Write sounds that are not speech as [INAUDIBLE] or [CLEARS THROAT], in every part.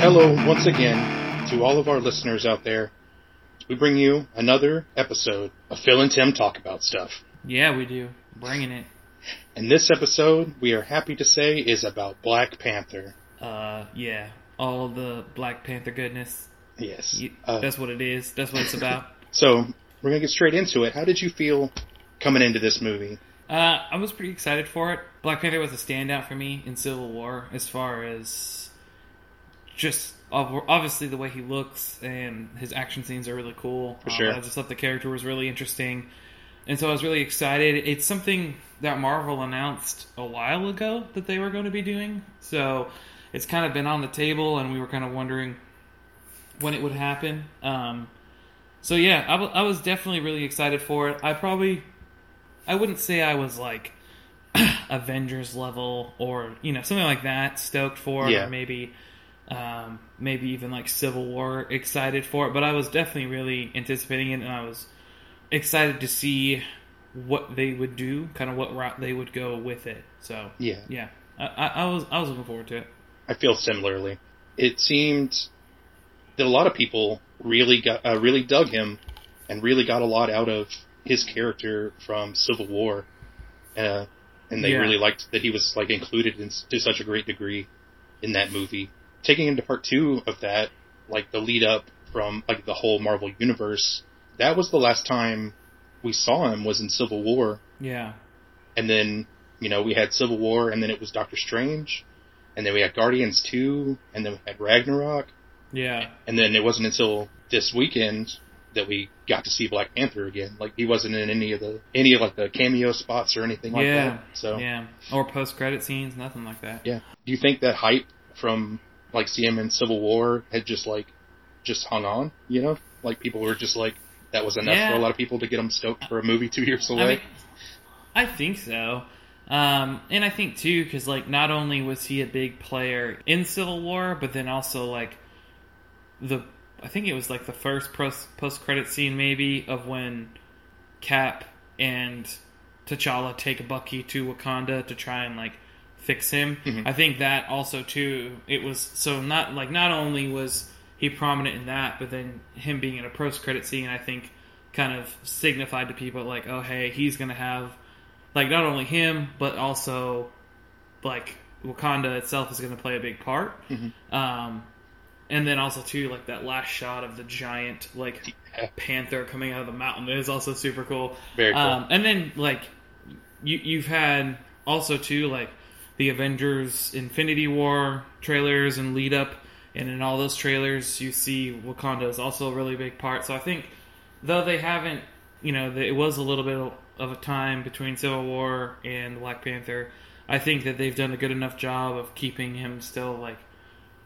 Hello, once again, to all of our listeners out there. We bring you another episode of Phil and Tim Talk About Stuff. Yeah, we do. Bringing it. And this episode, we are happy to say, is about Black Panther. Uh, yeah. All the Black Panther goodness. Yes. You- Uh, That's what it is. That's what it's about. [LAUGHS] so, we're going to get straight into it. How did you feel coming into this movie? Uh, I was pretty excited for it. Black Panther was a standout for me in Civil War as far as just obviously the way he looks and his action scenes are really cool. For Um, sure. I just thought the character was really interesting, and so I was really excited. It's something that Marvel announced a while ago that they were going to be doing, so it's kind of been on the table, and we were kind of wondering when it would happen. Um, so yeah, I was definitely really excited for it. I probably I wouldn't say I was like [CLEARS THROAT] Avengers level or you know something like that stoked for Yeah. or maybe um, maybe even like Civil War excited for it, but I was definitely really anticipating it, and I was excited to see what they would do, kind of what route they would go with it. So Yeah. yeah, I, I, was I was looking forward to it. I feel similarly. It seemed that a lot of people really got uh, really dug him and really got a lot out of his character from Civil War, uh, and they Yeah. really liked that he was like included in, to such a great degree in that movie. Taking into part two of that, like the lead up from like the whole Marvel universe, that was the last time we saw him was in Civil War, Yeah, and then you know we had Civil War, and then it was Doctor Strange, and then we had Guardians two, and then we had Ragnarok, yeah, and then it wasn't until this weekend that we got to see Black Panther again. Like he wasn't in any of the any of like the cameo spots or anything like yeah, that. So yeah, or post credit scenes, nothing like that. yeah. Do you think that hype from like see him in Civil War had just like just hung on? You know, like people were just like that was enough Yeah. for a lot of people to get them stoked for a movie two years away. I mean, I think so. Um, and I think too, because like not only was he a big player in Civil War, but then also like the I think it was like the first post credit scene maybe of when Cap and T'Challa take Bucky to Wakanda to try and like fix him. Mhm. I think that also too. It was so not like not only was he prominent in that, but then him being in a post credit scene, I think kind of signified to people like, oh hey, he's gonna have like not only him but also like Wakanda itself is gonna play a big part. Mhm. Um, and then also too like that last shot of the giant like Yeah. panther coming out of the mountain is also super cool. Very cool. Um, and then like you you've had also too like the Avengers Infinity War trailers and lead up and in all those trailers you see Wakanda is also a really big part. So I think though they haven't you know it was a little bit of a time between Civil War and Black Panther. I think that they've done a good enough job of keeping him still like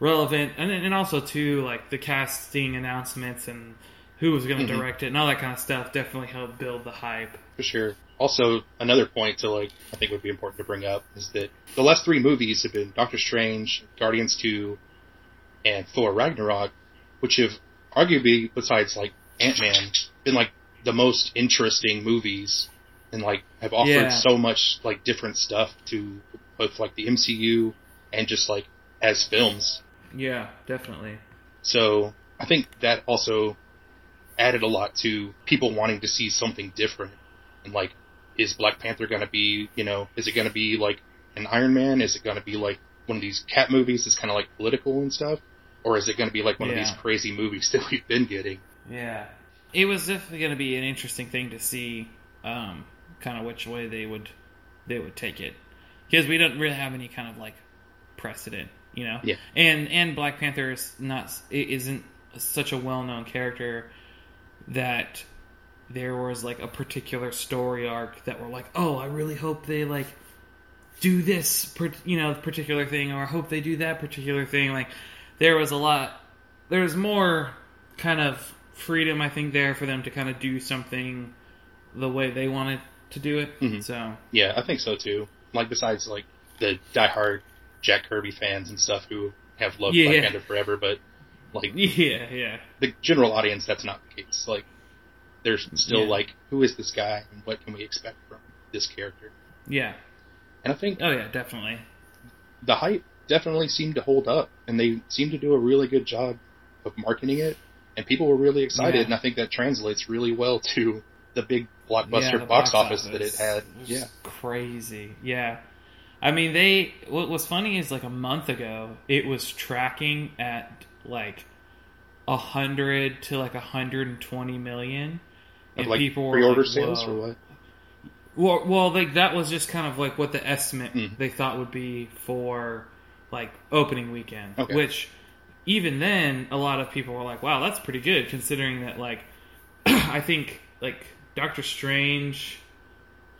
relevant and and also too like the casting announcements and who was going to Mhm. direct it and all that kind of stuff definitely helped build the hype. For sure. Also, another point to like I think would be important to bring up is that the last three movies have been Doctor Strange, Guardians Two, and Thor Ragnarok, which have arguably, besides like Ant Man, been like the most interesting movies and like have offered Yeah. so much like different stuff to both like the MCU and just like as films. Yeah, definitely. So I think that also added a lot to people wanting to see something different. And like, is Black Panther going to be, you know, is it going to be like an Iron Man? Is it going to be like one of these Cap movies that's kind of like political and stuff? Or is it going to be like one of these crazy movies [LAUGHS] that we've been getting? Yeah, it was definitely going to be an interesting thing to see, um, kind of which way they would they would take it, because we don't really have any kind of like precedent, you know. Yeah. And and Black Panther is not isn't such a well known character that there was like a particular story arc that were like, oh, I really hope they like do this, per- you know, particular thing, or I hope they do that particular thing. Like, there was a lot. There was more kind of freedom, I think, there for them to kind of do something the way they wanted to do it. Mhm. So Yeah, I think so too. Like besides like the diehard Jack Kirby fans and stuff who have loved Yeah. Black Panther forever, but like [LAUGHS] yeah, yeah, the general audience, that's not the case. Like there's still Yeah. like, who is this guy and what can we expect from this character? yeah. And I think Oh yeah, definitely. the hype definitely seemed to hold up, and they seemed to do a really good job of marketing it, and people were really excited, Yeah. and I think that translates really well to the big blockbuster Yeah, the box, office, that it had. was Yeah, crazy. Yeah, I mean, they. What was funny is like a month ago, it was tracking at like a hundred to like a hundred and twenty million, and like people were pre-order like, sales or what? Well, well, like that was just kind of like what the estimate Mm. they thought would be for like opening weekend. Okay. Which even then, a lot of people were like, "Wow, that's pretty good," considering that like [CLEARS THROAT] I think like Doctor Strange.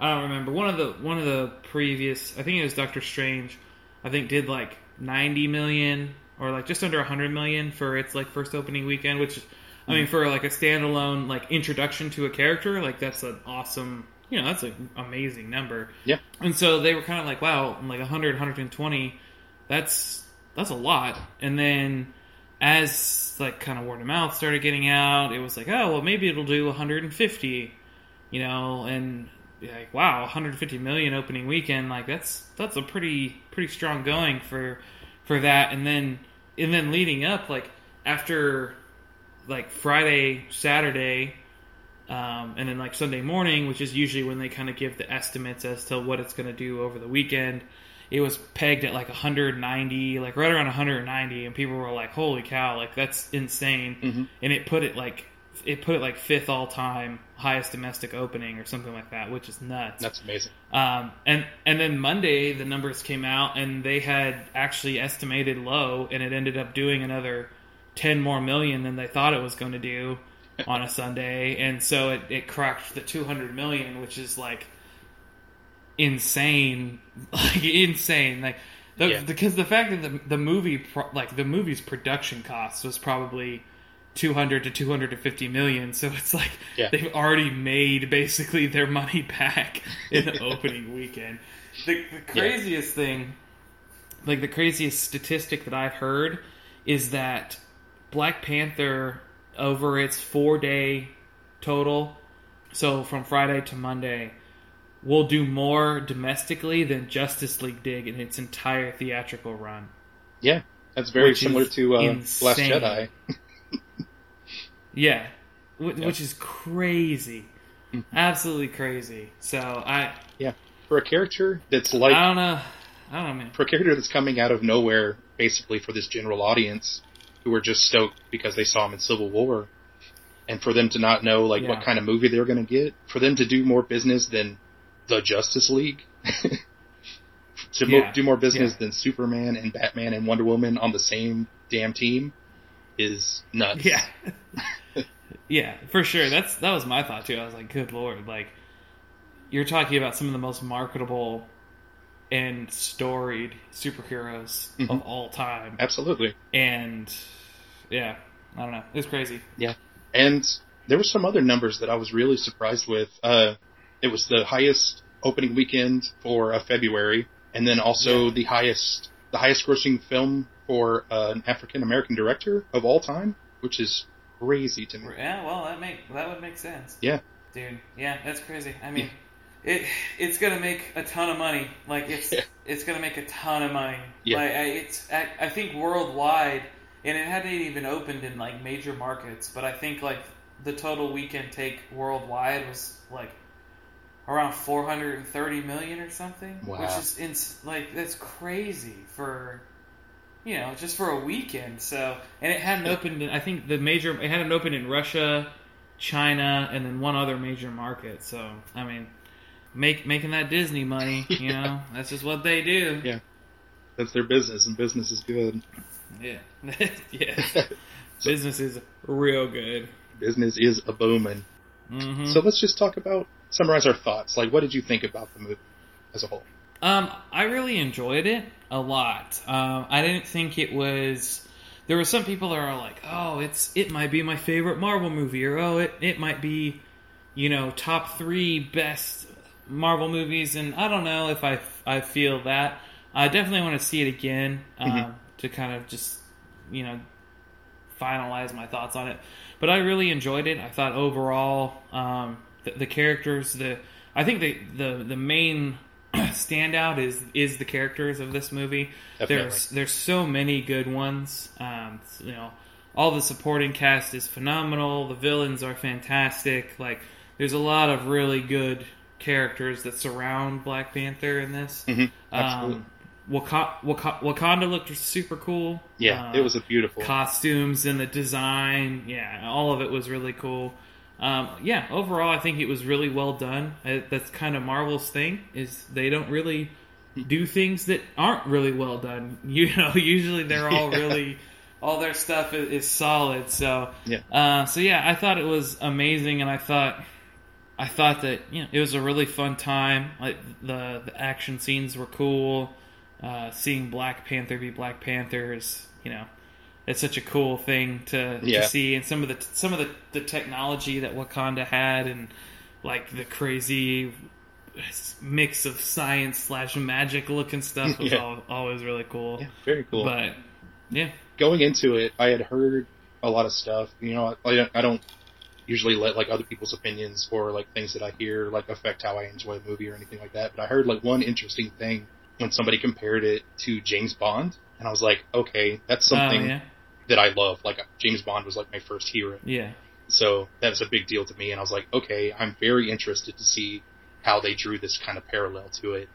I don't remember one of the one of the previous. I think it was Doctor Strange. I think did like ninety million or like just under hundred million for its like first opening weekend, which I mean mm. for like a standalone like introduction to a character, like that's an awesome. You know, that's an amazing number. Yeah. And so they were kind of like, wow, like 100, 120, that's that's a lot. And then as like kind of word of mouth started getting out, it was like, oh well, maybe it'll do 150, you know, and like wow, 150 million opening weekend, like that's that's a pretty pretty strong going for for that. And then and then leading up, like after like Friday, Saturday, um, and then like Sunday morning, which is usually when they kind of give the estimates as to what it's going to do over the weekend. It was pegged at like 190, like right around 190, and people were like, "Holy cow! Like that's insane!" Mhm. And it put it like it put it like fifth all time highest domestic opening or something like that, which is nuts. That's amazing. Um, and and then Monday the numbers came out and they had actually estimated low, and it ended up doing another ten more million than they thought it was going to do [LAUGHS] on a Sunday, and so it, it cracked the two hundred million, which is like insane, [LAUGHS] like insane, like. The, Yeah. Because the fact that the the movie pro- like the movie's production costs, was probably 200 to 250 million so it's like Yeah. they've already made basically their money back in the opening weekend the, the craziest thing like the craziest statistic that i've heard is that black panther over its four day total so from friday to monday will do more domestically than justice league did in its entire theatrical run Yeah, that's very similar to uh, Last. Jedi. [LAUGHS] Yeah, Wh- Yeah. which is crazy, mm-hmm. absolutely crazy. So I, Yeah, for a character that's like I don't know, I don't know, man. for a character that's coming out of nowhere, basically for this general audience who were just stoked because they saw him in Civil War, and for them to not know like what kind of movie they're going to get, for them to do more business than the Justice League, [LAUGHS] to mo- do more business Yeah. than Superman and Batman and Wonder Woman on the same damn team, is nuts. Yeah, [LAUGHS] yeah, for sure. That's that was my thought too. I was like, good lord, like you're talking about some of the most marketable and storied superheroes of Mhm. all time, absolutely. and yeah, I don't know, it's crazy. Yeah. And there were some other numbers that I was really surprised with. Uh, it was the highest opening weekend for uh, February, and then also Yeah. the highest the highest grossing film for uh, an African American director of all time, which is crazy to me. Yeah, well, that make that would make sense. Yeah. dude. Yeah, that's crazy. I mean, it it's gonna make a ton of money. Like it's Yeah. it's gonna make a ton of money. Yeah. Like I, it's I, I think worldwide, and it hadn't even opened in like major markets, but I think like the total weekend take worldwide was like around 430 million or something, Wow. which is ins- like that's crazy for you know just for a weekend. So and it hadn't opened. In, I think the major it hadn't opened in Russia, China, and then one other major market. So I mean, make making that Disney money. [LAUGHS] You Yeah. know, that's just what they do. Yeah. That's their business, and business is good. Yeah, [LAUGHS] yeah. [LAUGHS] Business is real good. business is a booming. hmm So let's just talk about summarize our thoughts. Like, what did you think about the movie as a whole? Um, I really enjoyed it a lot. Um, I didn't think it was there were some people that are like, oh, it's it might be my favorite Marvel movie, or oh, it it might be, you know, top three best Marvel movies, and I don't know if I I feel that. I definitely want to see it again um, Mhm. to kind of just you know finalize my thoughts on it. But I really enjoyed it. I thought overall um, the, the characters, the I think the the the main [CLEARS THROAT] standout is is the characters of this movie. Definitely. There's there's so many good ones. Um, you know, all the supporting cast is phenomenal. The villains are fantastic. Like there's a lot of really good characters that surround Black Panther in this. Mhm, absolutely. Um, Waka- Waka- Wakanda looked super cool. yeah, Uh, it was a beautiful. costumes and the design. Yeah, all of it was really cool. Um, yeah, overall, I think it was really well done. Uh, That's kind of Marvel's thing is they don't really do things that aren't really well done. [LAUGHS] You know, usually they're all Yeah. really all their stuff is, is solid. So Yeah. uh, so yeah, I thought it was amazing, and I thought I thought that you know it was a really fun time. Like the the action scenes were cool. Uh, seeing Black Panther be Black Panther is you know it's such a cool thing to, Yeah. to see, and some of the some of the, the technology that Wakanda had, and like the crazy mix of science slash magic looking stuff [LAUGHS] was Yeah. all, always really cool. yeah, very cool. But yeah, going into it, I had heard a lot of stuff. You know, I, I don't usually let like other people's opinions or like things that I hear like affect how I enjoy a movie or anything like that. But I heard like one interesting thing when somebody compared it to James Bond, and I was like, okay, that's Oh, something yeah, that I love. Like James Bond was like my first hero, yeah, so that was a big deal to me. And I was like, okay, I'm very interested to see how they drew this kind of parallel to it.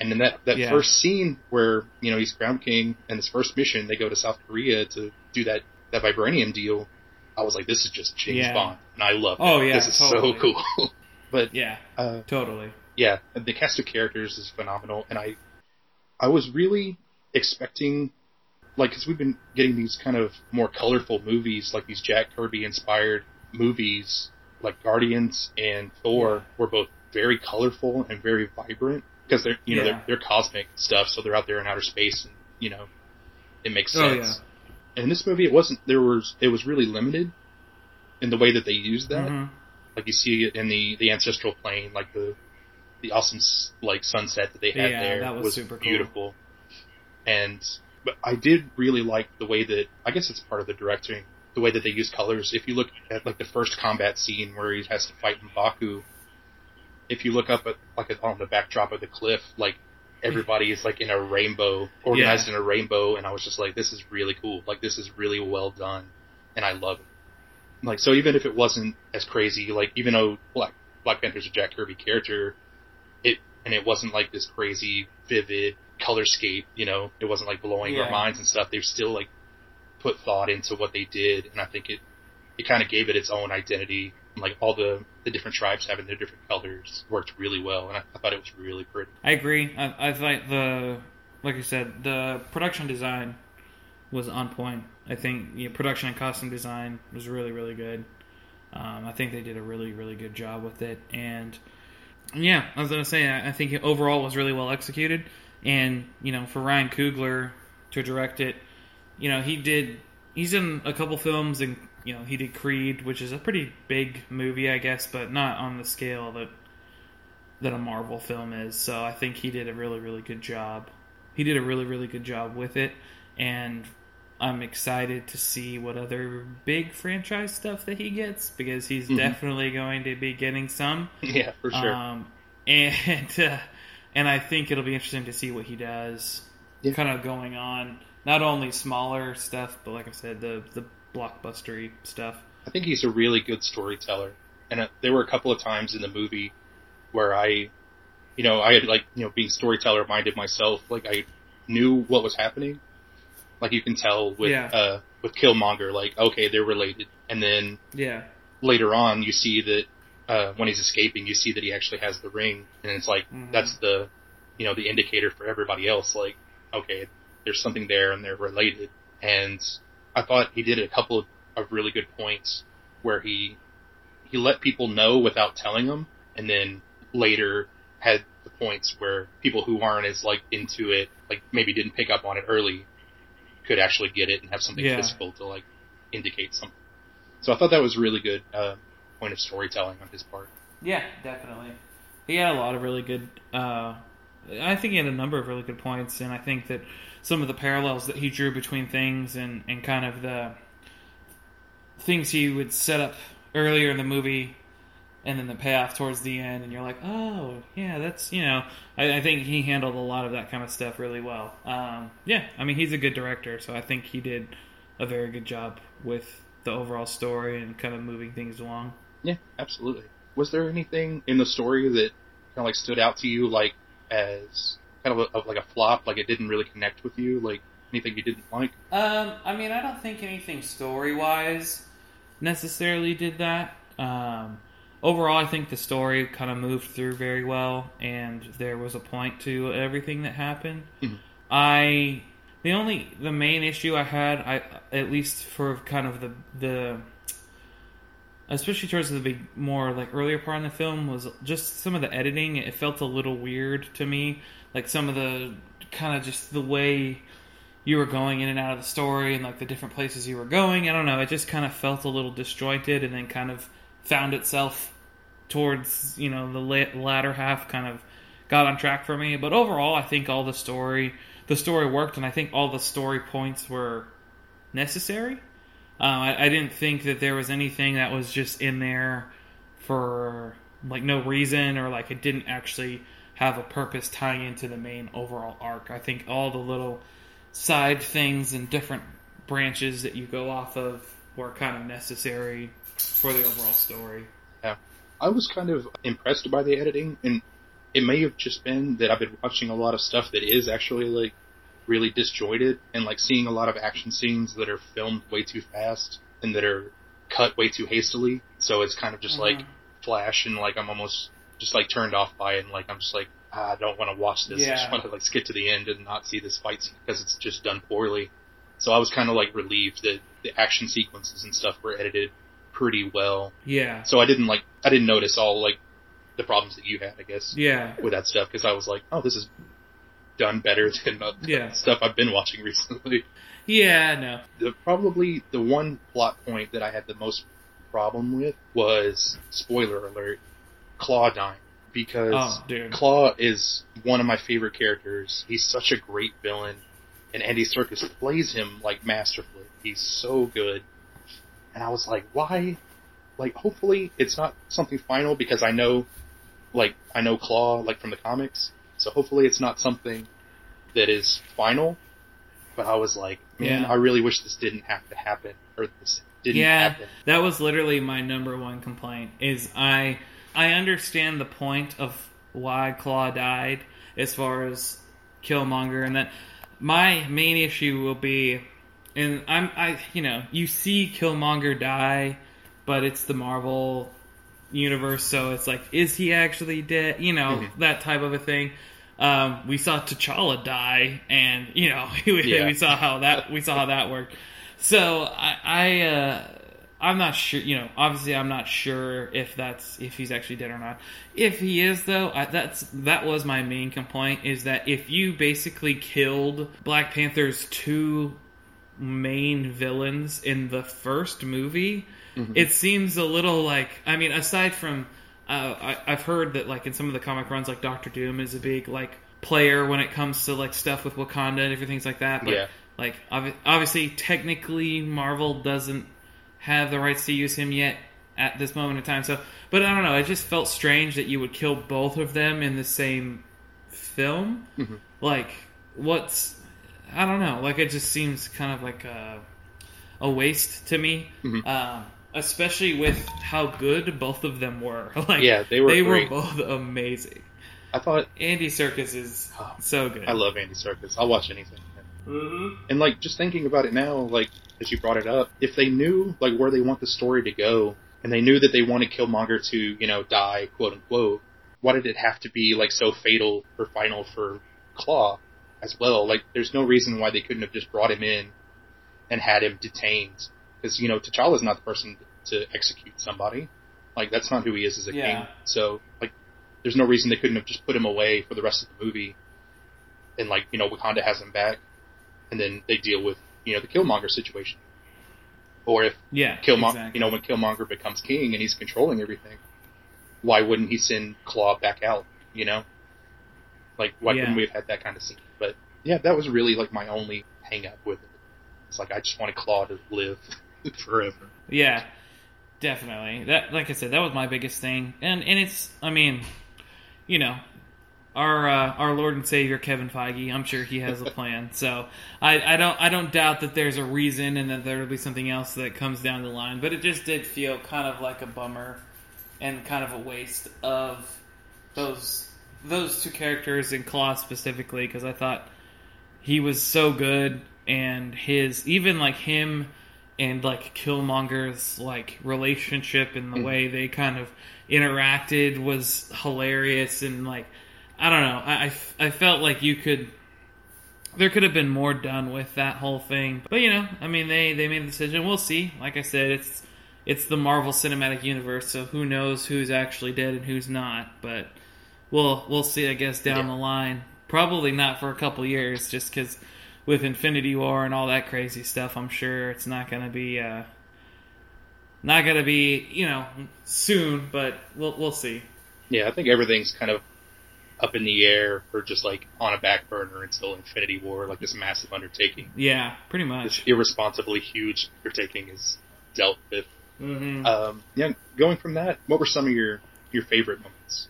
And then that that Yeah. first scene where you know he's Ground King and his first mission, they go to South Korea to do that that vibranium deal. I was like, this is just James Yeah. Bond, and I love. Oh, that. yeah, this is totally. so [LAUGHS] cool. but yeah, uh, totally. yeah, the cast of characters is phenomenal, and I, I was really expecting, like, because we've been getting these kind of more colorful movies, like these Jack Kirby inspired movies, like Guardians and Thor, were both very colorful and very vibrant because they're you know Yeah. they're, they're cosmic stuff, so they're out there in outer space, and you know, it makes Oh, sense. And in this movie, it wasn't. There was it was really limited in the way that they used that Mhm. like you see it in the the ancestral plane, like the the awesome like sunset that they had Yeah, there that was super cool. beautiful. And but I did really like the way that I guess it's part of the directing, the way that they use colors. If you look at like the first combat scene where he has to fight Mbaku, if you look up at like on the backdrop of the cliff, like everybody is like in a rainbow, organized in a rainbow, and I was just like, this is really cool. Like this is really well done, and I love it. Like so, even if it wasn't as crazy, like even though Black Black Panther's a Jack Kirby character, it and it wasn't like this crazy vivid colorscape. You know, it wasn't like blowing Yeah. our minds and stuff. They've still like put thought into what they did, and I think it it kind of gave it its own identity. And, like all the the different tribes having their different colors worked really well, and I, I thought it was really pretty. I agree. I, I thought the, like I said, the production design was on point. I think you know, production and costume design was really, really good. Um, I think they did a really, really good job with it. And yeah, I was gonna say, I, I think it overall was really well executed. And you know, for Ryan Coogler to direct it, you know, he did. He's in a couple films, and you know, he did Creed, which is a pretty big movie, I guess, but not on the scale that that a Marvel film is. So I think he did a really, really good job. He did a really, really good job with it, and I'm excited to see what other big franchise stuff that he gets because he's Mhm. definitely going to be getting some. [LAUGHS] yeah, for sure. Um, [LAUGHS] and uh, and I think it'll be interesting to see what he does, Yeah. kind of going on. Not only smaller stuff, but like I said, the the blockbustery stuff. I think he's a really good storyteller. And uh, there were a couple of times in the movie where I, you know, I had like, you know, being storyteller minded myself, like I knew what was happening. Like you can tell with, Yeah. uh, with Killmonger, like, okay, they're related. And then Yeah, later on, you see that, uh, when he's escaping, you see that he actually has the ring. And it's like, Mhm. that's the, you know, the indicator for everybody else. Like, okay, there's something there and they're related. And I thought he did a couple of, of really good points where he he let people know without telling them, and then later had the points where people who aren't as like into it, like maybe didn't pick up on it early, could actually get it and have something Yeah. physical to like indicate something. So I thought that was really good uh, point of storytelling on his part. Yeah, definitely. He had a lot of really good. Uh, I think he had a number of really good points, and I think that some of the parallels that he drew between things and, and kind of the things he would set up earlier in the movie and then the payoff towards the end, and you're like, oh, yeah, that's, you know, I, I think he handled a lot of that kind of stuff really well. Um, yeah, I mean, he's a good director, so I think he did a very good job with the overall story and kind of moving things along. Yeah, absolutely. Was there anything in the story that kind of like stood out to you, like as kind of, a, of like a flop, like it didn't really connect with you, like anything you didn't like? Um, I mean, I don't think anything story wise necessarily did that. Um, overall, I think the story kind of moved through very well, and there was a point to everything that happened. Mhm. I the only the main issue I had, I at least for kind of the the especially towards the big more like earlier part in the film was just some of the editing. It felt a little weird to me. Like some of the kind of just the way you were going in and out of the story and like the different places you were going. I don't know. It just kind of felt a little disjointed and then kind of found itself towards you know the la- latter half kind of got on track for me. But overall i think all the story the story worked and i think all the story points were necessary uh, I, I didn't think that there was anything that was just in there for like no reason or like it didn't actually have a purpose tying into the main overall arc. I think all the little side things and different branches that you go off of were kind of necessary for the overall story. Yeah. I was kind of impressed by the editing, and it may have just been that I've been watching a lot of stuff that is actually like really disjointed, and like seeing a lot of action scenes that are filmed way too fast and that are cut way too hastily. So it's kind of just like Mhm. flash, and like I'm almost just like turned off by it, and like I'm just like ah, I don't want to watch this. I just want to like skip to the end and not see this fight scene because it's just done poorly. So I was kind of like relieved that the action sequences and stuff were edited pretty well. Yeah. So I didn't like I didn't notice all like the problems that you had, I guess, Yeah. with that stuff because I was like, oh, this is done better than Yeah. stuff I've been watching [LAUGHS] recently. Yeah, no. The, probably the one plot point that I had the most problem with was spoiler alert, Claw dying because Oh. Claw is one of my favorite characters. He's such a great villain, and Andy Serkis plays him like masterfully. He's so good, and I was like, why? Like, hopefully it's not something final because I know, like, I know Claw like from the comics, so hopefully it's not something that is final. But I was like, man, Yeah. I really wish this didn't have to happen, or this didn't yeah, happen. that was literally my number one complaint. Is I I understand the point of why Claw died as far as Killmonger, and that my main issue will be, and I'm I you know you see Killmonger die, but it's the Marvel universe, so it's like, is he actually dead? You know Mhm. that type of a thing. Um, we saw T'Challa die, and you know [LAUGHS] we, Yeah. we saw how that we saw how that worked. So I, I uh, I'm not sure. You know, obviously, I'm not sure if that's if he's actually dead or not. If he is, though, I, that's that was my main complaint. Is that if you basically killed Black Panther's two main villains in the first movie, it seems a little like. I mean, aside from. Uh, I, I've heard that like in some of the comic runs, like Doctor Doom is a big like player when it comes to like stuff with Wakanda and everything like that. But Yeah. like obvi- obviously, technically, Marvel doesn't have the rights to use him yet at this moment in time. So, but I don't know. It just felt strange that you would kill both of them in the same film. Mhm. Like, what's I don't know. Like, it just seems kind of like a a waste to me. Mhm. Um, especially with how good both of them were. [LAUGHS] like, Yeah, they were they great. were both amazing. I thought Andy Serkis is Oh, so good. I love Andy Serkis. I'll watch anything. hmm And like just thinking about it now, like as you brought it up, if they knew like where they want the story to go, and they knew that they wanted Killmonger to, you know, die, quote unquote, why did it have to be like so fatal or final for Claw as well? Like, there's no reason why they couldn't have just brought him in and had him detained, because you know T'Challa is not the person to execute somebody. Like that's not who he is as a Yeah. king. So like, there's no reason they couldn't have just put him away for the rest of the movie, and like you know Wakanda has him back, and then they deal with you know the Killmonger situation, or if Yeah, Killmonger, exactly. you know, when Killmonger becomes king and he's controlling everything, why wouldn't he send Claw back out? You know, like why Yeah. couldn't we have had that kind of scene? But yeah, that was really like my only hang up with it. It's like I just wanted Claw to live [LAUGHS] [LAUGHS] forever. Yeah, definitely. That, like I said, that was my biggest thing, and and it's, I mean, you know, our uh, our Lord and Savior Kevin Feige. I'm sure he has a [LAUGHS] plan. So I, I don't I don't doubt that there's a reason and that there will be something else that comes down the line. But it just did feel kind of like a bummer and kind of a waste of those those two characters in Claw specifically because I thought he was so good and his even like him and like Killmonger's like relationship and the Mhm. way they kind of interacted was hilarious and like I don't know. I, I felt like you could there could have been more done with that whole thing. But you know I mean they they made the decision. We'll see. Like I said it's it's the Marvel Cinematic Universe so who knows who's actually dead and who's not. But we'll we'll see I guess down Yeah. the line. Probably not for a couple years just because with Infinity War and all that crazy stuff, I'm sure it's not going to be uh, not going to be you know soon, but we'll we'll see. Yeah, I think everything's kind of up in the air or just like on a back burner until Infinity War, like this massive undertaking, Yeah, pretty much. this irresponsibly huge undertaking is dealt with. hmm Um, yeah, going from that, what were some of your your favorite moments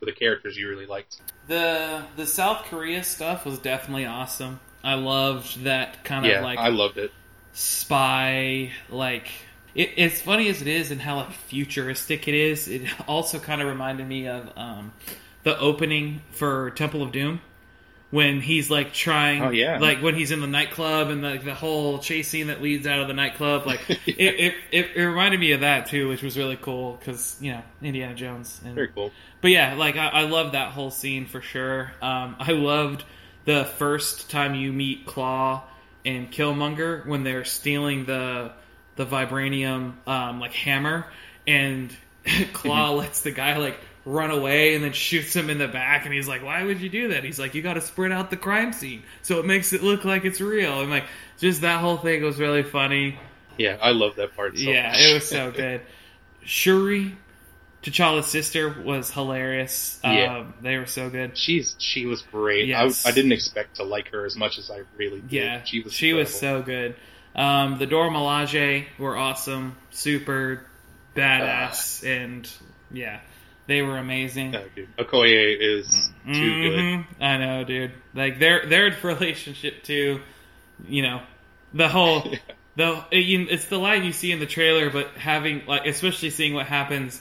for the characters you really liked? the the South Korea stuff was definitely awesome. I loved that kind yeah, of like I loved it. spy like it, it's funny as it is and how like futuristic it is it also kind of reminded me of um, the opening for temple of doom when he's like trying Oh, yeah. like when he's in the nightclub and like the whole chase scene that leads out of the nightclub like [LAUGHS] it, it, it, it reminded me of that too which was really cool because you know indiana jones and Very cool. but yeah, like I, I love that whole scene for sure. Um, I loved the first time you meet Claw and Killmonger when they're stealing the the vibranium um, like hammer, and [LAUGHS] Claw lets the guy like run away and then shoots him in the back, and he's like, "Why would you do that?" He's like, "You got to spread out the crime scene so it makes it look like it's real." And like, just that whole thing was really funny. Yeah, I love that part. So yeah, much. it was so good. [LAUGHS] Shuri, T'Challa's sister, was hilarious. Yeah. Um, they were so good. She's she was great. Yes. I, I didn't expect to like her as much as I really did. Yeah, she was she was so good. Um, the Dora Milaje were awesome, super badass, and yeah, they were amazing. Oh, dude. Okoye is too good. I know, dude. Like their their [LAUGHS] relationship too. You know, the whole [LAUGHS] the it's the line you see in the trailer, but having like especially seeing what happens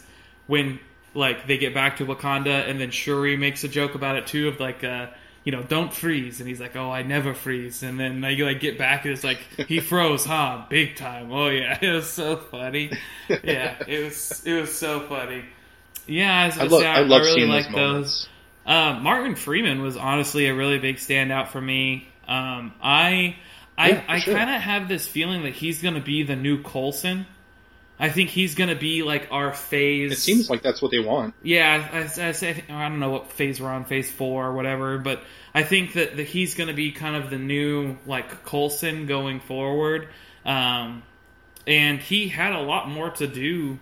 when like they get back to Wakanda, and then Shuri makes a joke about it too, of like. uh you know, don't freeze, and he's like, "Oh, I never freeze." And then they like get back, and it's like he [LAUGHS] froze, huh? Big time. Oh yeah, [LAUGHS] it was so funny. Yeah, it was it was so funny. Yeah, as I, love say, I, I love I really like those those. Uh, Martin Freeman was honestly a really big standout for me. Um, I I, Yeah, for I sure. kind of have this feeling that he's going to be the new Coulson. I think he's going to be like our phase. It seems like that's what they want. Yeah, I, I, I, say- I don't know what phase we're on, phase four or whatever, but I think that, that he's going to be kind of the new like Coulson going forward. Um, and he had a lot more to do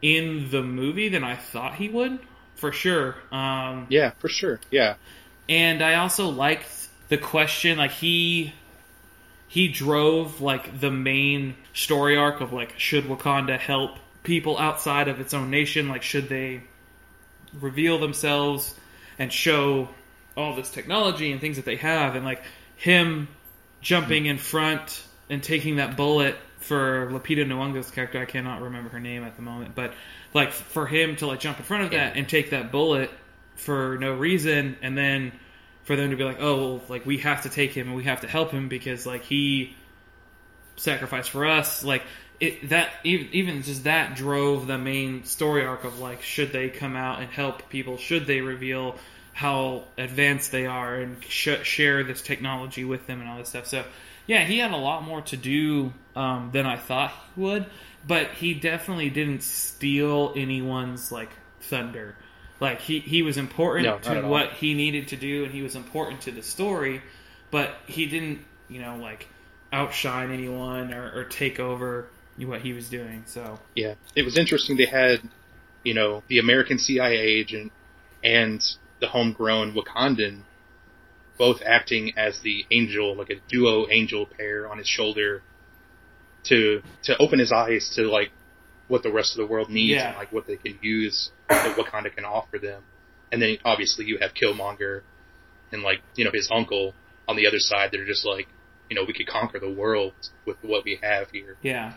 in the movie than I thought he would, for sure. Um, Yeah, for sure. Yeah, and I also liked the question like he he drove like the main story arc of like should Wakanda help people outside of its own nation? Like should they reveal themselves and show all this technology and things that they have? And like him jumping in front and taking that bullet for Lupita Nyong'o's character I cannot remember her name at the moment but like for him to like jump in front of that and take that bullet for no reason and then for them to be like oh like we have to take him and we have to help him because like he sacrificed for us. Like it that even, even just that drove the main story arc of like should they come out and help people? Should they reveal how advanced they are and sh- share this technology with them and all this stuff? So yeah he had a lot more to do um, than i thought he would but he definitely didn't steal anyone's like thunder like he, he was important No, to what he needed to do and he was important to the story but he didn't you know like outshine anyone or, or take over what he was doing. So Yeah, it was interesting. They had, you know, the American CIA agent and the homegrown Wakandan both acting as the angel, like a duo angel pair on his shoulder to to open his eyes to like what the rest of the world needs Yeah. and like what they can use that Wakanda can offer them. And then obviously you have Killmonger and like, you know, his uncle on the other side that are just like, you know, we could conquer the world with what we have here yeah,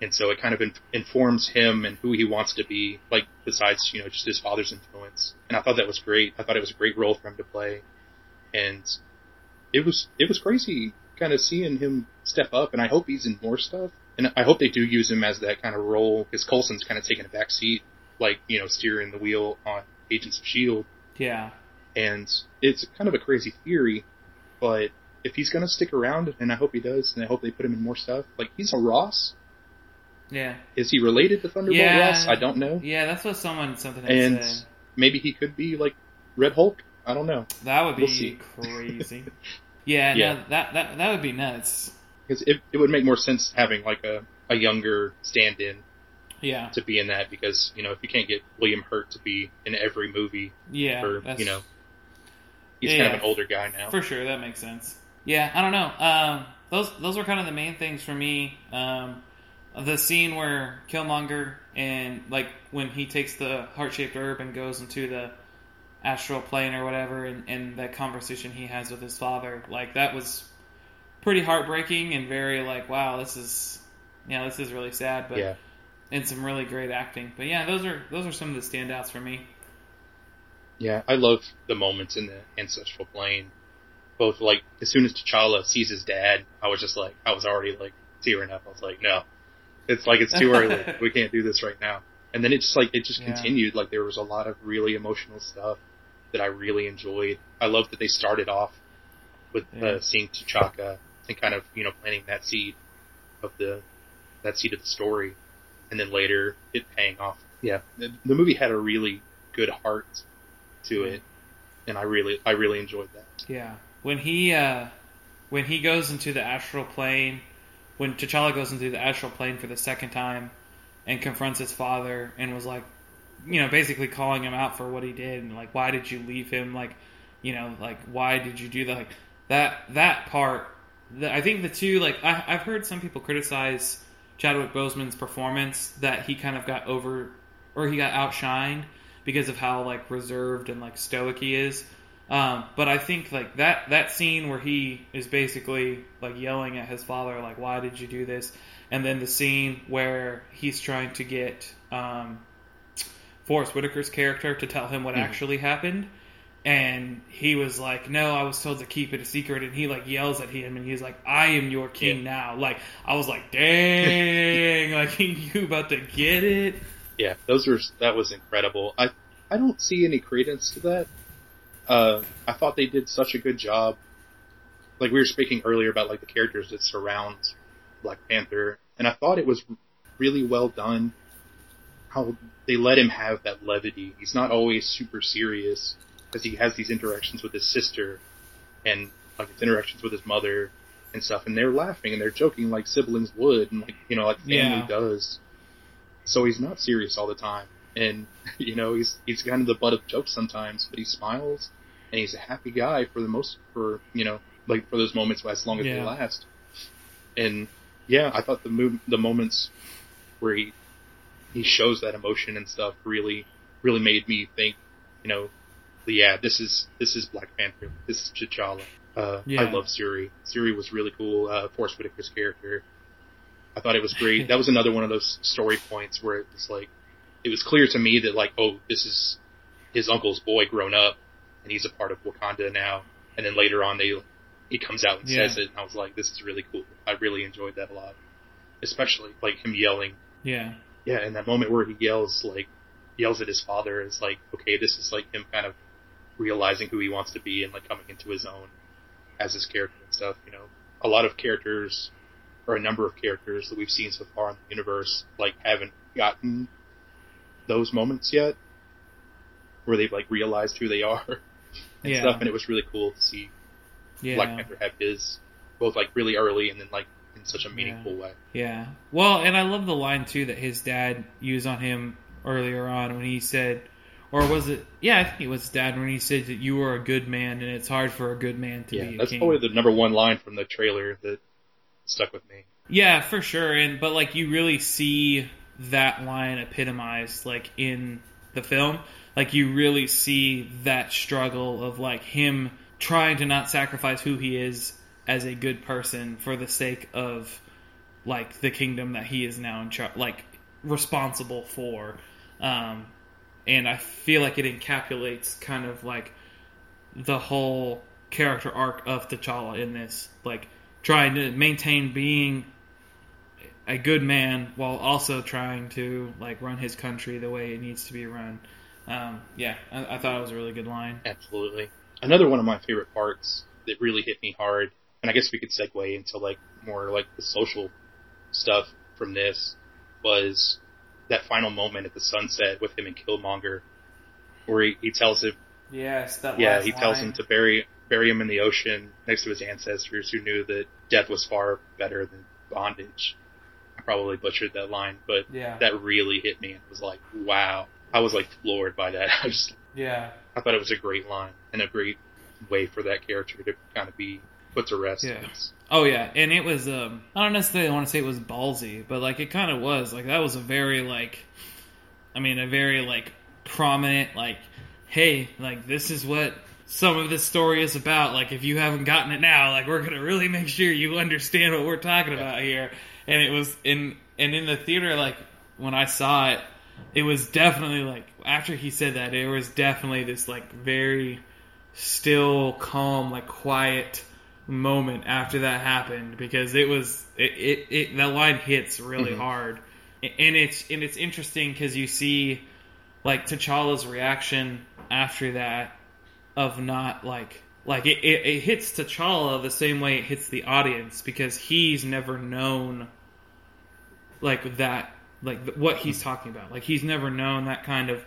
and so it kind of in, informs him and who he wants to be. Like besides, you know, just his father's influence. And I thought that was great. I thought it was a great role for him to play, and it was it was crazy kind of seeing him step up. And I hope he's in more stuff. And I hope they do use him as that kind of role because Coulson's kind of taking a back seat, like you know, steering the wheel on Agents of Shield. yeah, And it's kind of a crazy theory, but if he's gonna stick around, and I hope he does, and I hope they put him in more stuff. Like he's a Ross, yeah, is he related to Thunderbolt Yeah. Ross? I don't know. yeah. That's what someone something And said. maybe he could be like Red Hulk. I don't know. That would be we'll crazy. yeah, Yeah. no, that that that would be nuts. Because it, it would make more sense having like a, a younger stand-in Yeah, to be in that because, you know, if you can't get William Hurt to be in every movie yeah, or, that's, you know, he's Yeah, kind of an older guy now. For sure, that makes sense. Yeah, I don't know. Um, those those were kind of the main things for me. Um, the scene where Killmonger and like when he takes the heart shaped herb and goes into the astral plane or whatever, and, and that conversation he has with his father, like that was pretty heartbreaking and very like, wow, this is yeah, this is really sad, but yeah. And some really great acting. But yeah, those are those are some of the standouts for me. Yeah, I love the moments in the ancestral plane. Both like as soon as T'Challa sees his dad, I was just like, I was already like tearing up. I was like, no, it's like it's too early. [LAUGHS] we can't do this right now. And then it just like it just Yeah. continued. Like there was a lot of really emotional stuff that I really enjoyed. I love that they started off with Yeah. uh, seeing T'Chaka and kind of you know planting that seed of the that seed of the story, and then later it paying off. Yeah, the, the movie had a really good heart to it, and I really I really enjoyed that. Yeah. When he uh when he goes into the astral plane, when T'Challa goes into the astral plane for the second time and confronts his father and was like, you know, basically calling him out for what he did and like why did you leave him like, you know, like why did you do that? Like that that part the, I think the two like I I've heard some people criticize Chadwick Boseman's performance that he kind of got over or he got outshined because of how like reserved and like stoic he is. Um, but I think like that that scene where he is basically like yelling at his father, like "Why did you do this?" and then the scene where he's trying to get um, Forest Whitaker's character to tell him what Mhm. actually happened, and he was like, "No, I was told to keep it a secret," and he like yells at him, and he's like, "I am your king Yeah. now." Like I was like, "Dang!" [LAUGHS] like [LAUGHS] you about to get it? Yeah, those were that was incredible. I I don't see any credence to that. Uh, I thought they did such a good job. Like we were speaking earlier about like the characters that surround Black Panther, and I thought it was really well done. How they let him have that levity. He's not always super serious because he has these interactions with his sister and like his interactions with his mother and stuff, and they're laughing and they're joking like siblings would, and like you know like family Yeah. does. So he's not serious all the time, and [LAUGHS] you know he's he's kind of the butt of jokes sometimes, but he smiles and he's a happy guy for the most for you know like for those moments as long as they last. And yeah, I thought the move the moments where he he shows that emotion and stuff really really made me think, you know, yeah, this is this is Black Panther, this is T'Challa. Uh, Yeah. I love Shuri. Shuri was really cool. Uh, Forest Whitaker's character, I thought it was great. that was [LAUGHS] another one of those story points where it was like, it was clear to me that like, oh, this is his uncle's boy grown up, and he's a part of Wakanda now. And then later on, they he comes out and Yeah. says it, and I was like, this is really cool. I really enjoyed that a lot, especially like him yelling Yeah, yeah, in that moment where he yells like yells at his father, it's like okay, this is like him kind of realizing who he wants to be and like coming into his own as his character and stuff. You know, a lot of characters or a number of characters that we've seen so far in the universe like haven't gotten those moments yet where they've like realized who they are [LAUGHS] and Yeah. stuff, and it was really cool to see yeah. Black Panther have his both like really early and then like in such a meaningful way. Yeah. Well, and I love the line too that his dad used on him earlier on when he said, or was it? Yeah, I think it was dad when he said that you are a good man and it's hard for a good man to Yeah, be a that's king. probably the number one line from the trailer that stuck with me. Yeah, for sure. And but like you really see that line epitomized like in the film. Like you really see that struggle of like him trying to not sacrifice who he is as a good person for the sake of like the kingdom that he is now in charge like responsible for. Um and I feel like it encapsulates kind of like the whole character arc of T'Challa in this, like trying to maintain being a good man while also trying to like run his country the way it needs to be run. Um, yeah, I, I thought it was a really good line. Absolutely. Another one of my favorite parts that really hit me hard, and I guess we could segue into like more like the social stuff from this, was that final moment at the sunset with him and Killmonger, where he, he tells him, Yes, that yeah, he tells him to bury bury him in the ocean next to his ancestors who knew that death was far better than bondage. I probably butchered that line, but Yeah. that really hit me and was like, wow. I was like floored by that. [LAUGHS] I just Yeah, I thought it was a great line and a great way for that character to kind of be put to rest. Yeah. It's- Oh yeah, and it was um I don't necessarily want to say it was ballsy, but like it kind of was. Like that was a very like I mean a very like prominent like hey, like this is what some of this story is about. Like if you haven't gotten it now, like we're going to really make sure you understand what we're talking about here. And it was in and in the theater like when I saw it, it was definitely like after he said that, it was definitely this like very still calm like quiet moment after that happened because it was it, it, it that line hits really Mhm. hard. And it's and it's interesting because you see like T'Challa's reaction after that of not like like it, it, it hits T'Challa the same way it hits the audience because he's never known like that like what he's talking about. Like he's never known that kind of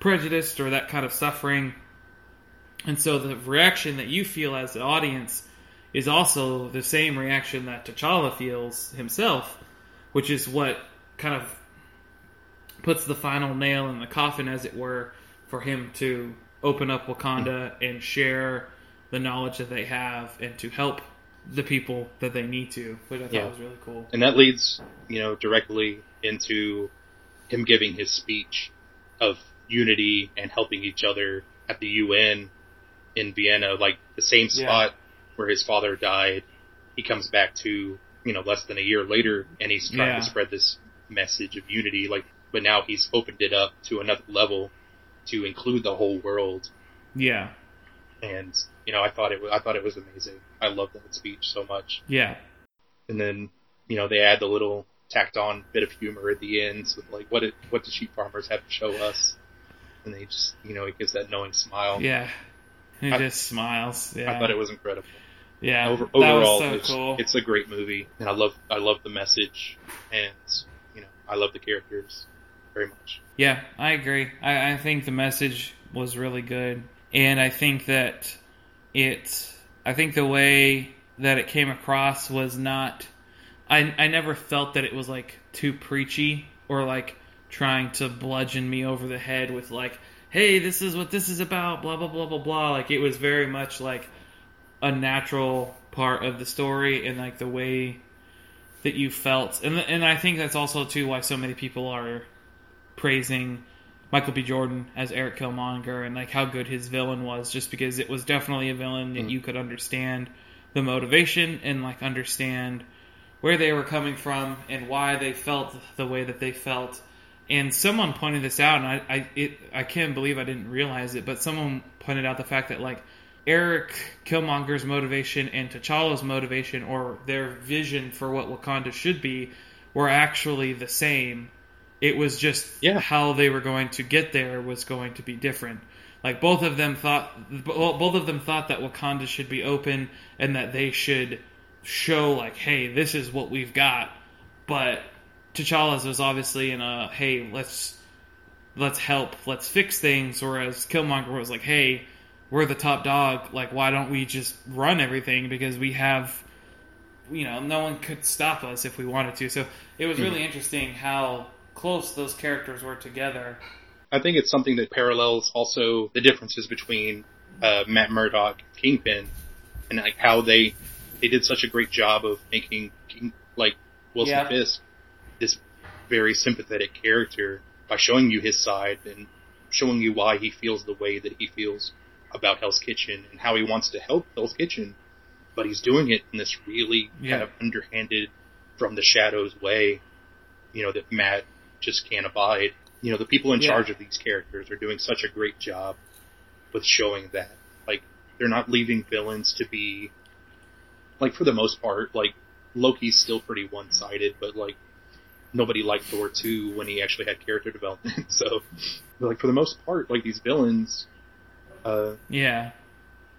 prejudice or that kind of suffering. And so the reaction that you feel as the audience is also the same reaction that T'Challa feels himself, which is what kind of puts the final nail in the coffin, as it were, for him to open up Wakanda and share the knowledge that they have and to help the people that they need to, which I thought Yeah. was really cool. And that leads, you know, directly into him giving his speech of unity and helping each other at the UN in Vienna, like the same spot where his father died. He comes back to, you know, less than a year later and he's trying Yeah. to spread this message of unity, like, but now he's opened it up to another level to include the whole world. Yeah, And, you know, I thought it was, I thought it was amazing. I loved that speech so much. yeah, and then you know they add the little tacked on bit of humor at the end with like what it, what do sheep farmers have to show us and they just you know it gives that knowing smile yeah. He I- just smiles. Yeah, i thought it was incredible yeah. Over, overall so it's, cool. it's a great movie and i love i love the message and you know i love the characters very much Yeah, I agree. I, I think the message was really good, and I think that it. I think the way that it came across was not. I I never felt that it was like too preachy or like trying to bludgeon me over the head with like, hey, this is what this is about, blah blah blah blah blah. Like it was very much like a natural part of the story and like the way that you felt, and and I think that's also too why so many people are praising Michael B. Jordan as Eric Killmonger and like how good his villain was, just because it was definitely a villain that Mm. you could understand the motivation and like understand where they were coming from and why they felt the way that they felt. And someone pointed this out, and I I, it, I can't believe I didn't realize it, but someone pointed out the fact that like Eric Killmonger's motivation and T'Challa's motivation or their vision for what Wakanda should be were actually the same. It was just Yeah. how they were going to get there was going to be different. Like both of them thought, both of them thought that Wakanda should be open and that they should show like, hey, this is what we've got. But T'Challa's was obviously in a, hey, let's let's help, let's fix things. Whereas Killmonger was like, hey, we're the top dog. Like, why don't we just run everything because we have you know, no one could stop us if we wanted to. So it was really interesting how close those characters were together. I think it's something that parallels also the differences between uh, Matt Murdock, Kingpin, and like how they they did such a great job of making King, like Wilson Yeah. Fisk this very sympathetic character by showing you his side and showing you why he feels the way that he feels about Hell's Kitchen and how he wants to help Hell's Kitchen, but he's doing it in this really Yeah. kind of underhanded, from the shadows way, you know, that Matt just can't abide. You know, the people in Yeah. charge of these characters are doing such a great job with showing that. Like, they're not leaving villains to be, like, for the most part, like, Loki's still pretty one-sided, but, like, nobody liked Thor 2 when he actually had character development. [LAUGHS] so, like, for the most part, like, these villains, uh, Yeah.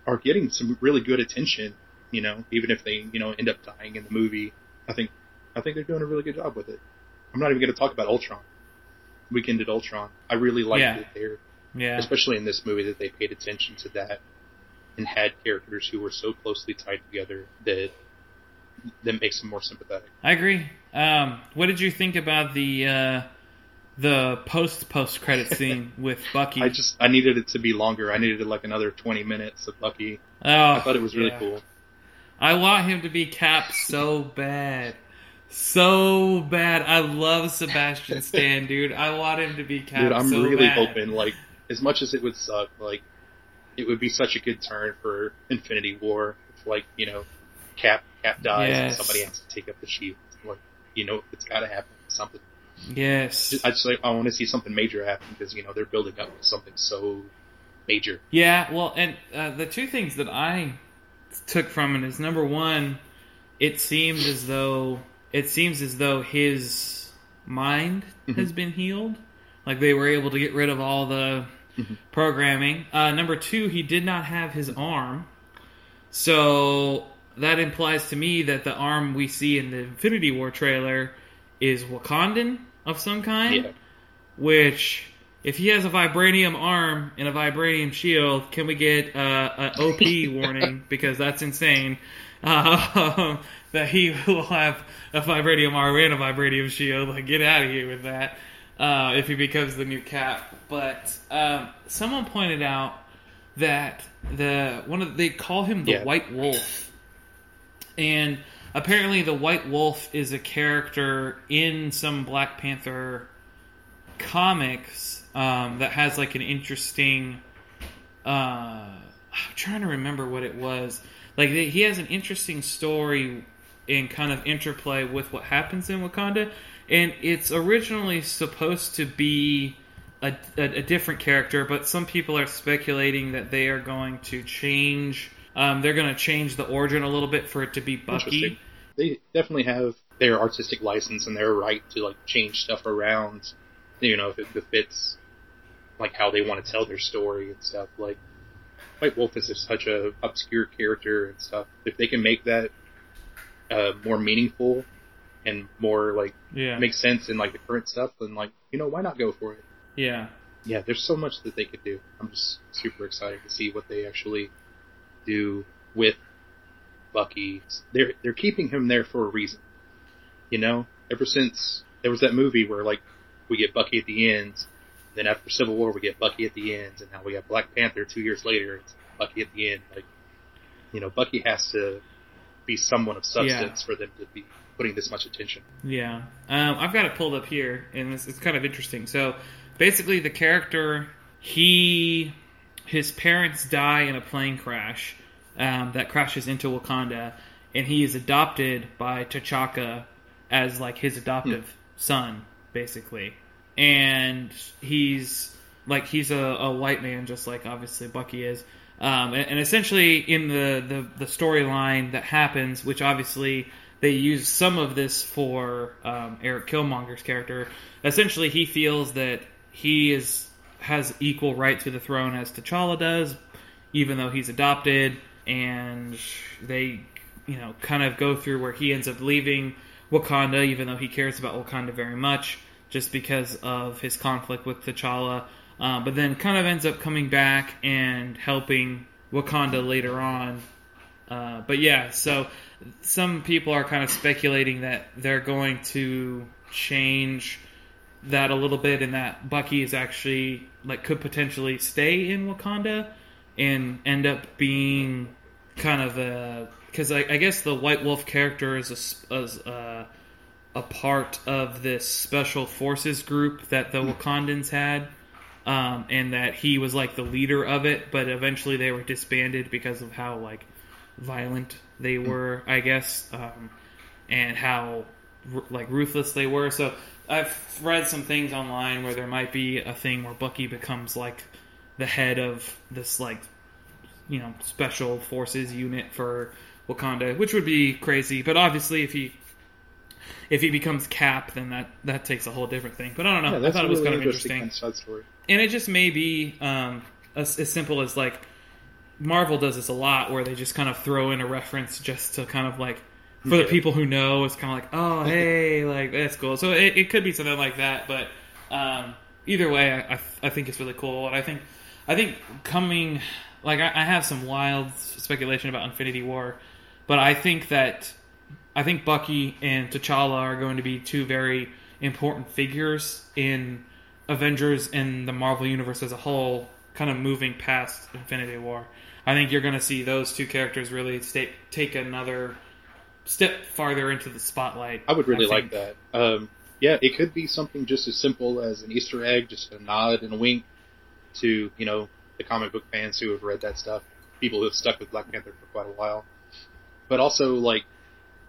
are getting some really good attention, you know, even if they, you know, end up dying in the movie. I think, I think they're doing a really good job with it. I'm not even going to talk about Ultron. Weekend at Ultron. I really liked Yeah. it there, Yeah. especially in this movie that they paid attention to that and had characters who were so closely tied together that that makes them more sympathetic. I agree. Um, what did you think about the uh, the post post credit scene [LAUGHS] with Bucky? I just I needed it to be longer. I needed like another 20 minutes of Bucky. oh, I thought it was really yeah. cool. I want him to be Cap so bad. So bad. I love Sebastian Stan, dude. I want him to be Cap Dude, I'm so really bad. hoping, like, as much as it would suck, like, it would be such a good turn for Infinity War. If, like, you know, Cap Cap dies and somebody has to take up the shield. Like, you know, it's got to happen. Something. Yes. I just like I want to see something major happen because you know they're building up something so major. Yeah, well, and uh, the two things that I took from it is number one, it seemed as though it seems as though his mind has been healed, like they were able to get rid of all the programming. Uh, number two, he did not have his arm, so that implies to me that the arm we see in the Infinity War trailer is Wakandan of some kind Yeah. which if he has a vibranium arm and a vibranium shield, can we get uh, an OP [LAUGHS] warning because that's insane? Uh, [LAUGHS] that he will have a vibranium arm and a vibranium shield. Like, get out of here with that. Uh, if he becomes the new Cap, but um, someone pointed out that the one of they call him the Yeah. White Wolf, and apparently the White Wolf is a character in some Black Panther comics um, that has like an interesting. Uh, I'm trying to remember what it was. Like he has an interesting story and kind of interplay with what happens in Wakanda, and it's originally supposed to be a, a, a different character, but some people are speculating that they are going to change. Um, they're going to change the origin a little bit for it to be. Bucky. They definitely have their artistic license and their right to like change stuff around. You know, if it befits like how they want to tell their story and stuff. Like White Wolf is just such a obscure character and stuff. If they can make that uh, more meaningful and more like Yeah, make sense in like the current stuff, then like you know why not go for it? yeah, Yeah, there's so much that they could do. I'm just super excited to see what they actually do with Bucky. They're they're keeping him there for a reason. You know, ever since there was that movie where like we get Bucky at the end, then after Civil War we get Bucky at the end, and now we got Black Panther two years later. It's Bucky at the end. Like, you know, Bucky has to be someone of substance for them to be putting this much attention. Yeah, um, I've got it pulled up here, and this it's kind of interesting. So, basically, the character he his parents die in a plane crash um, that crashes into Wakanda, and he is adopted by T'Chaka as like his adoptive son, basically, and he's like he's a, a white man, just like obviously Bucky is. Um, and, and essentially, in the, the, the storyline that happens, which obviously they use some of this for um, Eric Killmonger's character. Essentially, he feels that he is has equal right to the throne as T'Challa does, even though he's adopted. And they, you know, kind of go through where he ends up leaving Wakanda, even though he cares about Wakanda very much, just because of his conflict with T'Challa. Uh, but then kind of ends up coming back and helping Wakanda later on Uh, but yeah, so some people are kind of speculating that they're going to change that a little bit, and that Bucky is actually like could potentially stay in Wakanda and end up being kind of a because I, I, guess the White Wolf character is a, is a, a part of this special forces group that the Wakandans had. Um, and that he was like the leader of it, but eventually they were disbanded because of how like violent they were, I guess, um, and how like ruthless they were. So I've read some things online where there might be a thing where Bucky becomes like the head of this like you know special forces unit for Wakanda, which would be crazy. But obviously, if he if he becomes Cap, then that that takes a whole different thing. But I don't know. Yeah, I thought it was kind of interesting. And it just may be um, as, as simple as like Marvel does this a lot, where they just kind of throw in a reference just to kind of like for the people who know, it's kind of like, oh, [LAUGHS] hey, like that's cool. So it, it could be something like that, but um, either way, I, I, I think it's really cool, and I think I think coming like I, I have some wild speculation about Infinity War, but I think that I think Bucky and T'Challa are going to be two very important figures in Avengers and the Marvel universe as a whole, kind of moving past Infinity War. I think you're going to see those two characters really stay, take another step farther into the spotlight. I would really I like that. Um, yeah, it could be something just as simple as an Easter egg, just a nod and a wink to you know the comic book fans who have read that stuff, people who have stuck with Black Panther for quite a while. But also, like,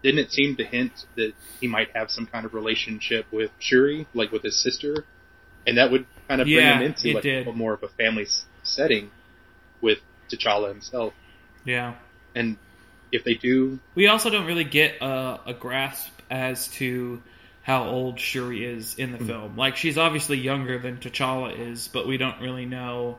didn't it seem to hint that he might have some kind of relationship with Shuri, like with his sister, and that would kind of bring yeah, him into like did. more of a family setting with T'Challa himself. Yeah, and if they do, we also don't really get a, a grasp as to how old Shuri is in the mm-hmm. film. Like she's obviously younger than T'Challa is, but we don't really know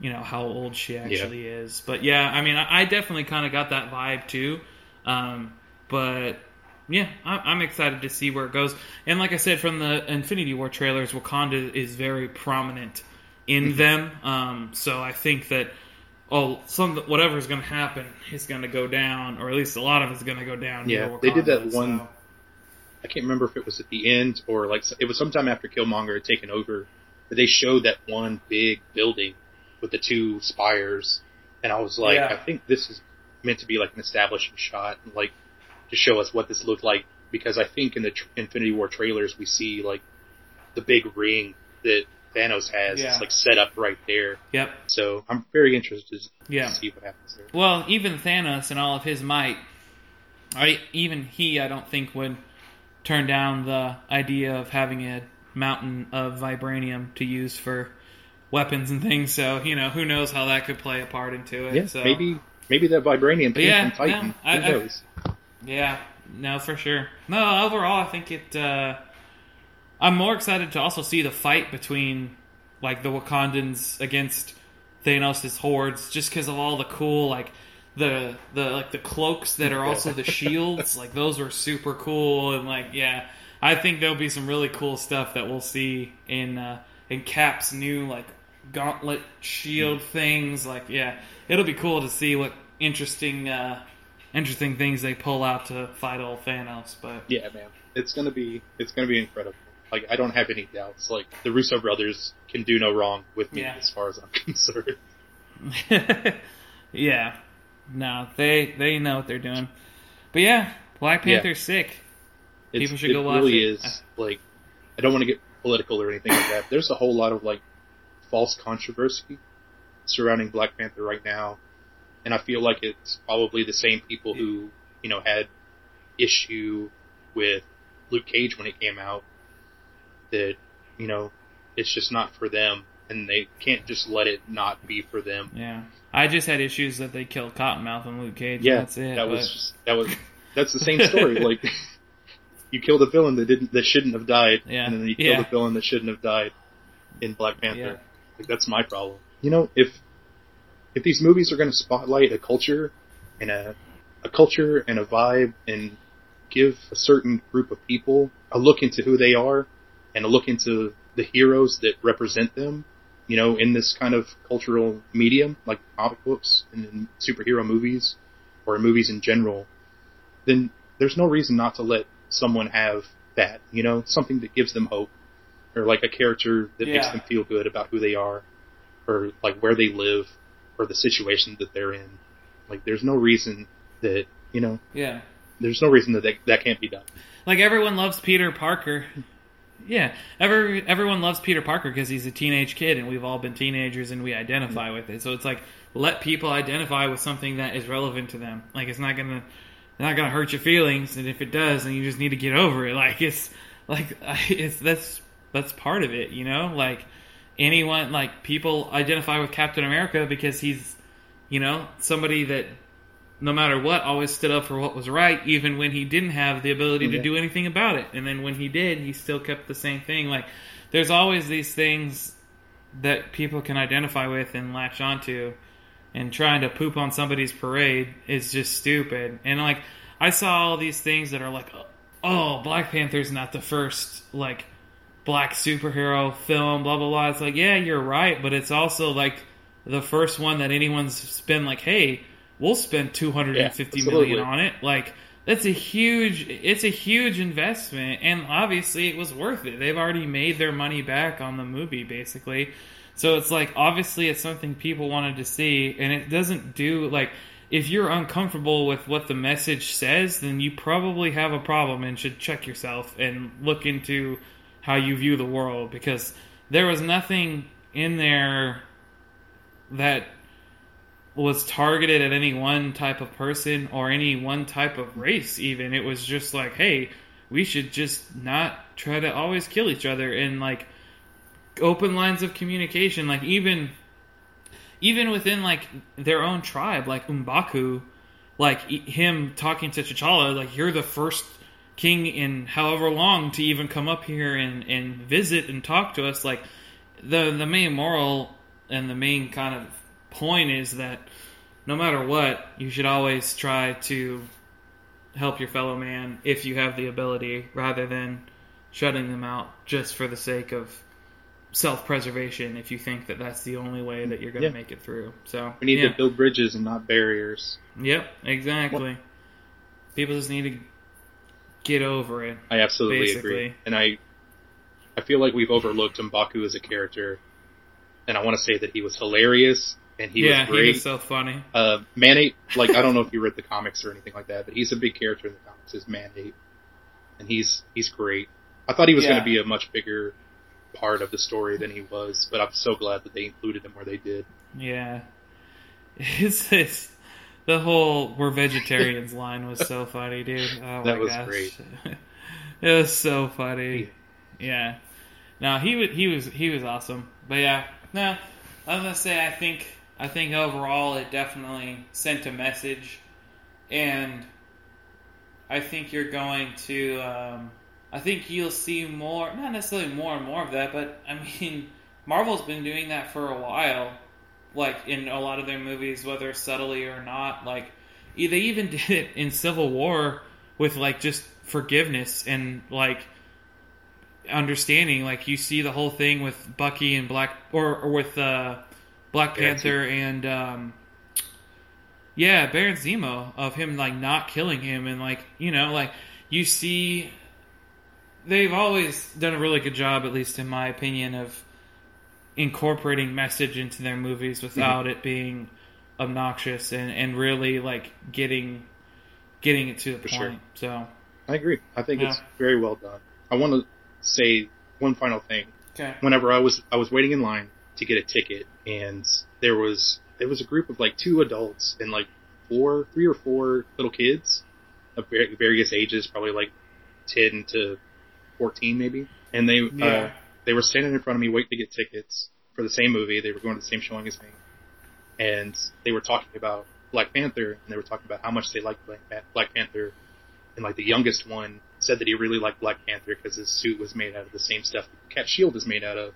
you know how old she actually yeah. is. But yeah, I mean, I, I definitely kind of got that vibe too. Um, but yeah, I, am excited to see where it goes. And like I said, from the Infinity War trailers, Wakanda is very prominent in mm-hmm. them. Um, so I think that oh, some whatever is going to happen is going to go down, or at least a lot of it's going to go down. Yeah, they did that one. I can't remember if it was at the end or like it was sometime after Killmonger had taken over. But they showed that one big building with the two spires, and I was like, yeah. I think this is meant to be like an establishing shot, like to show us what this looked like. Because I think in the tr- Infinity War trailers we see like the big ring that Thanos has yeah. is like set up right there. Yep. So I'm very interested yeah. to see what happens there. Well, even Thanos and all of his might, I even he I don't think would turn down the idea of having a mountain of vibranium to use for weapons and things. So you know, who knows how that could play a part into it. Yeah, so. maybe maybe that vibranium came yeah, from Titan. No, I, who knows? I, yeah, no, for sure. No, overall, I think it. Uh, I'm more excited to also see the fight between like the Wakandans against Thanos' hordes, just because of all the cool like the the like the cloaks that are also the shields. like those were super cool, and like yeah, I think there'll be some really cool stuff that we'll see in uh, in Cap's new like gauntlet shield things. Like, yeah, it'll be cool to see what interesting, uh, interesting things they pull out to fight old Thanos. But yeah, man, it's gonna be it's gonna be incredible. Like, I don't have any doubts. Like, the Russo brothers can do no wrong with me yeah. as far as I'm [LAUGHS] concerned. [LAUGHS] yeah, no, they they know what they're doing. But yeah, Black Panther's yeah. sick. People it's, should go it watch really it. is like I don't want to get political or anything like that. There's a whole lot of like false controversy surrounding Black Panther right now, and I feel like it's probably the same people who you know had issue with Luke Cage when it came out that you know it's just not for them and they can't just let it not be for them. Yeah, I just had issues that they killed Cottonmouth and Luke Cage. Yeah, that's it. That but... was that was that's the same story. [LAUGHS] like you killed a villain that didn't that shouldn't have died, yeah. and then you killed yeah. a villain that shouldn't have died in Black Panther. Yeah. Like that's my problem. You know, if if these movies are going to spotlight a culture and a a culture and a vibe and give a certain group of people a look into who they are and a look into the heroes that represent them, you know, in this kind of cultural medium like comic books and superhero movies or movies in general, then there's no reason not to let someone have that, you know, something that gives them hope, or like a character that makes them feel good about who they are, or like where they live, or the situation that they're in. Like, there's no reason that, you know, Yeah. there's no reason that they, that can't be done. Like everyone loves Peter Parker. Yeah, every everyone loves Peter Parker because he's a teenage kid, and we've all been teenagers, and we identify mm-hmm. with it. So it's like let people identify with something that is relevant to them. Like it's not gonna not gonna hurt your feelings, and if it does, then you just need to get over it. [LAUGHS] Like it's like [LAUGHS] it's that's that's part of it, you know. Like anyone, like people identify with Captain America because he's you know somebody that no matter what, always stood up for what was right, even when he didn't have the ability to do anything about it. And then when he did, he still kept the same thing. Like, there's always these things that people can identify with and latch onto. And trying to poop on somebody's parade is just stupid. And like, I saw all these things that are like, oh, Black Panther's not the first like black superhero film, blah blah blah. It's like, yeah, you're right, but it's also like the first one that anyone's been like, hey, we'll spend two hundred and fifty Yeah, million on it. Like that's a huge it's a huge investment and obviously it was worth it. They've already made their money back on the movie basically. So it's like obviously it's something people wanted to see and it doesn't do like if you're uncomfortable with what the message says, then you probably have a problem and should check yourself and look into how you view the world because there was nothing in there that was targeted at any one type of person or any one type of race even. It was just like hey we should just not try to always kill each other and like open lines of communication. Like even even within like their own tribe like M'Baku like him talking to T'Challa like you're the first king in however long to even come up here and and visit and talk to us. Like the the main moral and the main kind of point is that no matter what, you should always try to help your fellow man if you have the ability, rather than shutting them out just for the sake of self-preservation. If you think that that's the only way that you're going to Yeah. make it through, so We need yeah. to build bridges and not barriers. Yep, exactly. People just need to get over it. I absolutely Basically. agree, and I, I feel like we've overlooked M'Baku as a character, and I want to say that he was hilarious and he yeah, was great. he was so funny. uh, Man-Ape, like I don't know if you read the comics or anything like that, but he's a big character in the comics. Is Man-Ape, and he's he's great. I thought he was Yeah. going to be a much bigger part of the story than he was, but I'm so glad that they included him where they did. Yeah, [LAUGHS] it's, it's the whole "we're vegetarians" [LAUGHS] line was so funny, dude. Oh That my was gosh. great. [LAUGHS] it was so funny. Yeah. No, he was he was he was awesome. But yeah, no, I was gonna say I think I think overall it definitely sent a message, and I think you're going to. Um, I think you'll see more, not necessarily more and more of that, but I mean, [LAUGHS] Marvel's been doing that for a while, like in a lot of their movies, whether subtly or not. Like they even [LAUGHS] did it in Civil War with like just forgiveness and like understanding. Like you see the whole thing with Bucky and Black, or, or with uh, Black Panther and um, yeah, Baron Zemo of him like not killing him and like you know like you see they've always done a really good job, at least in my opinion, of incorporating message into their movies without it being obnoxious and, and really like getting getting it to the For point. sure. So I agree. I think it's very well done. I want to say one final thing. okay, whenever I was I was waiting in line to get a ticket, and there was there was a group of like two adults and like four, three or four little kids of various ages, probably like ten to fourteen maybe, and they uh, they were standing in front of me waiting to get tickets for the same movie. They were going to the same showing as me, and they were talking about Black Panther, and they were talking about how much they liked Black, Panther, and like the youngest one said that he really liked Black Panther because his suit was made out of the same stuff that Cap Shield is made out of,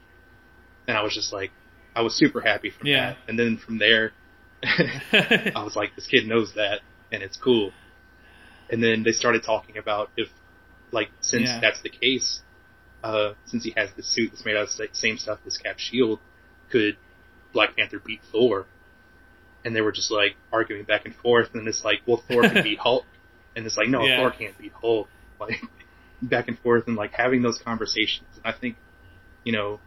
and I was just like, I was super happy from Yeah. that, and then from there, [LAUGHS] I was like, this kid knows that, and it's cool. And then they started talking about if, like, since Yeah. that's the case, uh, since he has the suit that's made out of the same stuff as Cap Shield, could Black Panther beat Thor? and they were just like arguing back and forth, and it's like, well, Thor can beat [LAUGHS] Hulk, and it's like, no, Yeah. Thor can't beat Hulk, like [LAUGHS] back and forth, and like having those conversations. And I think, you know,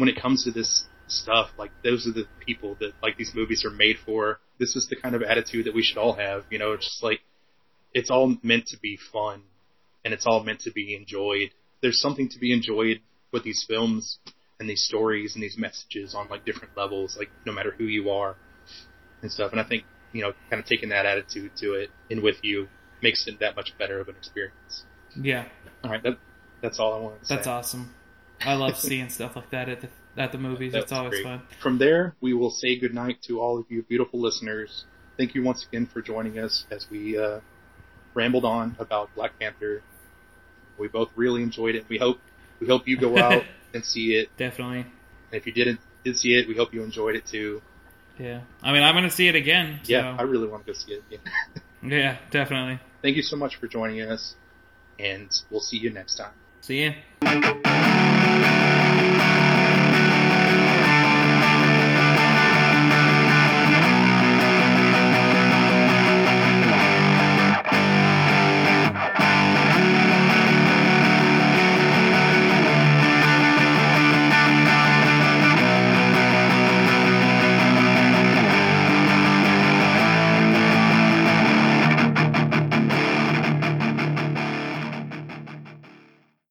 when it comes to this stuff, like those are the people that like these movies are made for. This is the kind of attitude that we should all have. You know, it's just like it's all meant to be fun, and it's all meant to be enjoyed. There's something to be enjoyed with these films and these stories and these messages on like different levels, like no matter who you are and stuff. And I think you know, kind of taking that attitude to it in with you makes it that much better of an experience. Yeah, All right, that that's all I wanted to say. that's awesome. I love seeing stuff like that at the at the movies. It's That's always great. fun. From there, we will say goodnight to all of you beautiful listeners. Thank you once again for joining us as we uh, rambled on about Black Panther. We both really enjoyed it. We hope we hope you go [LAUGHS] out and see it. Definitely. And if you didn't did see it, we hope you enjoyed it too. Yeah. I mean, I'm gonna see it again. So. Yeah, I really want to go see it. again. [LAUGHS] yeah, definitely. Thank you so much for joining us, and we'll see you next time. See ya. Bye.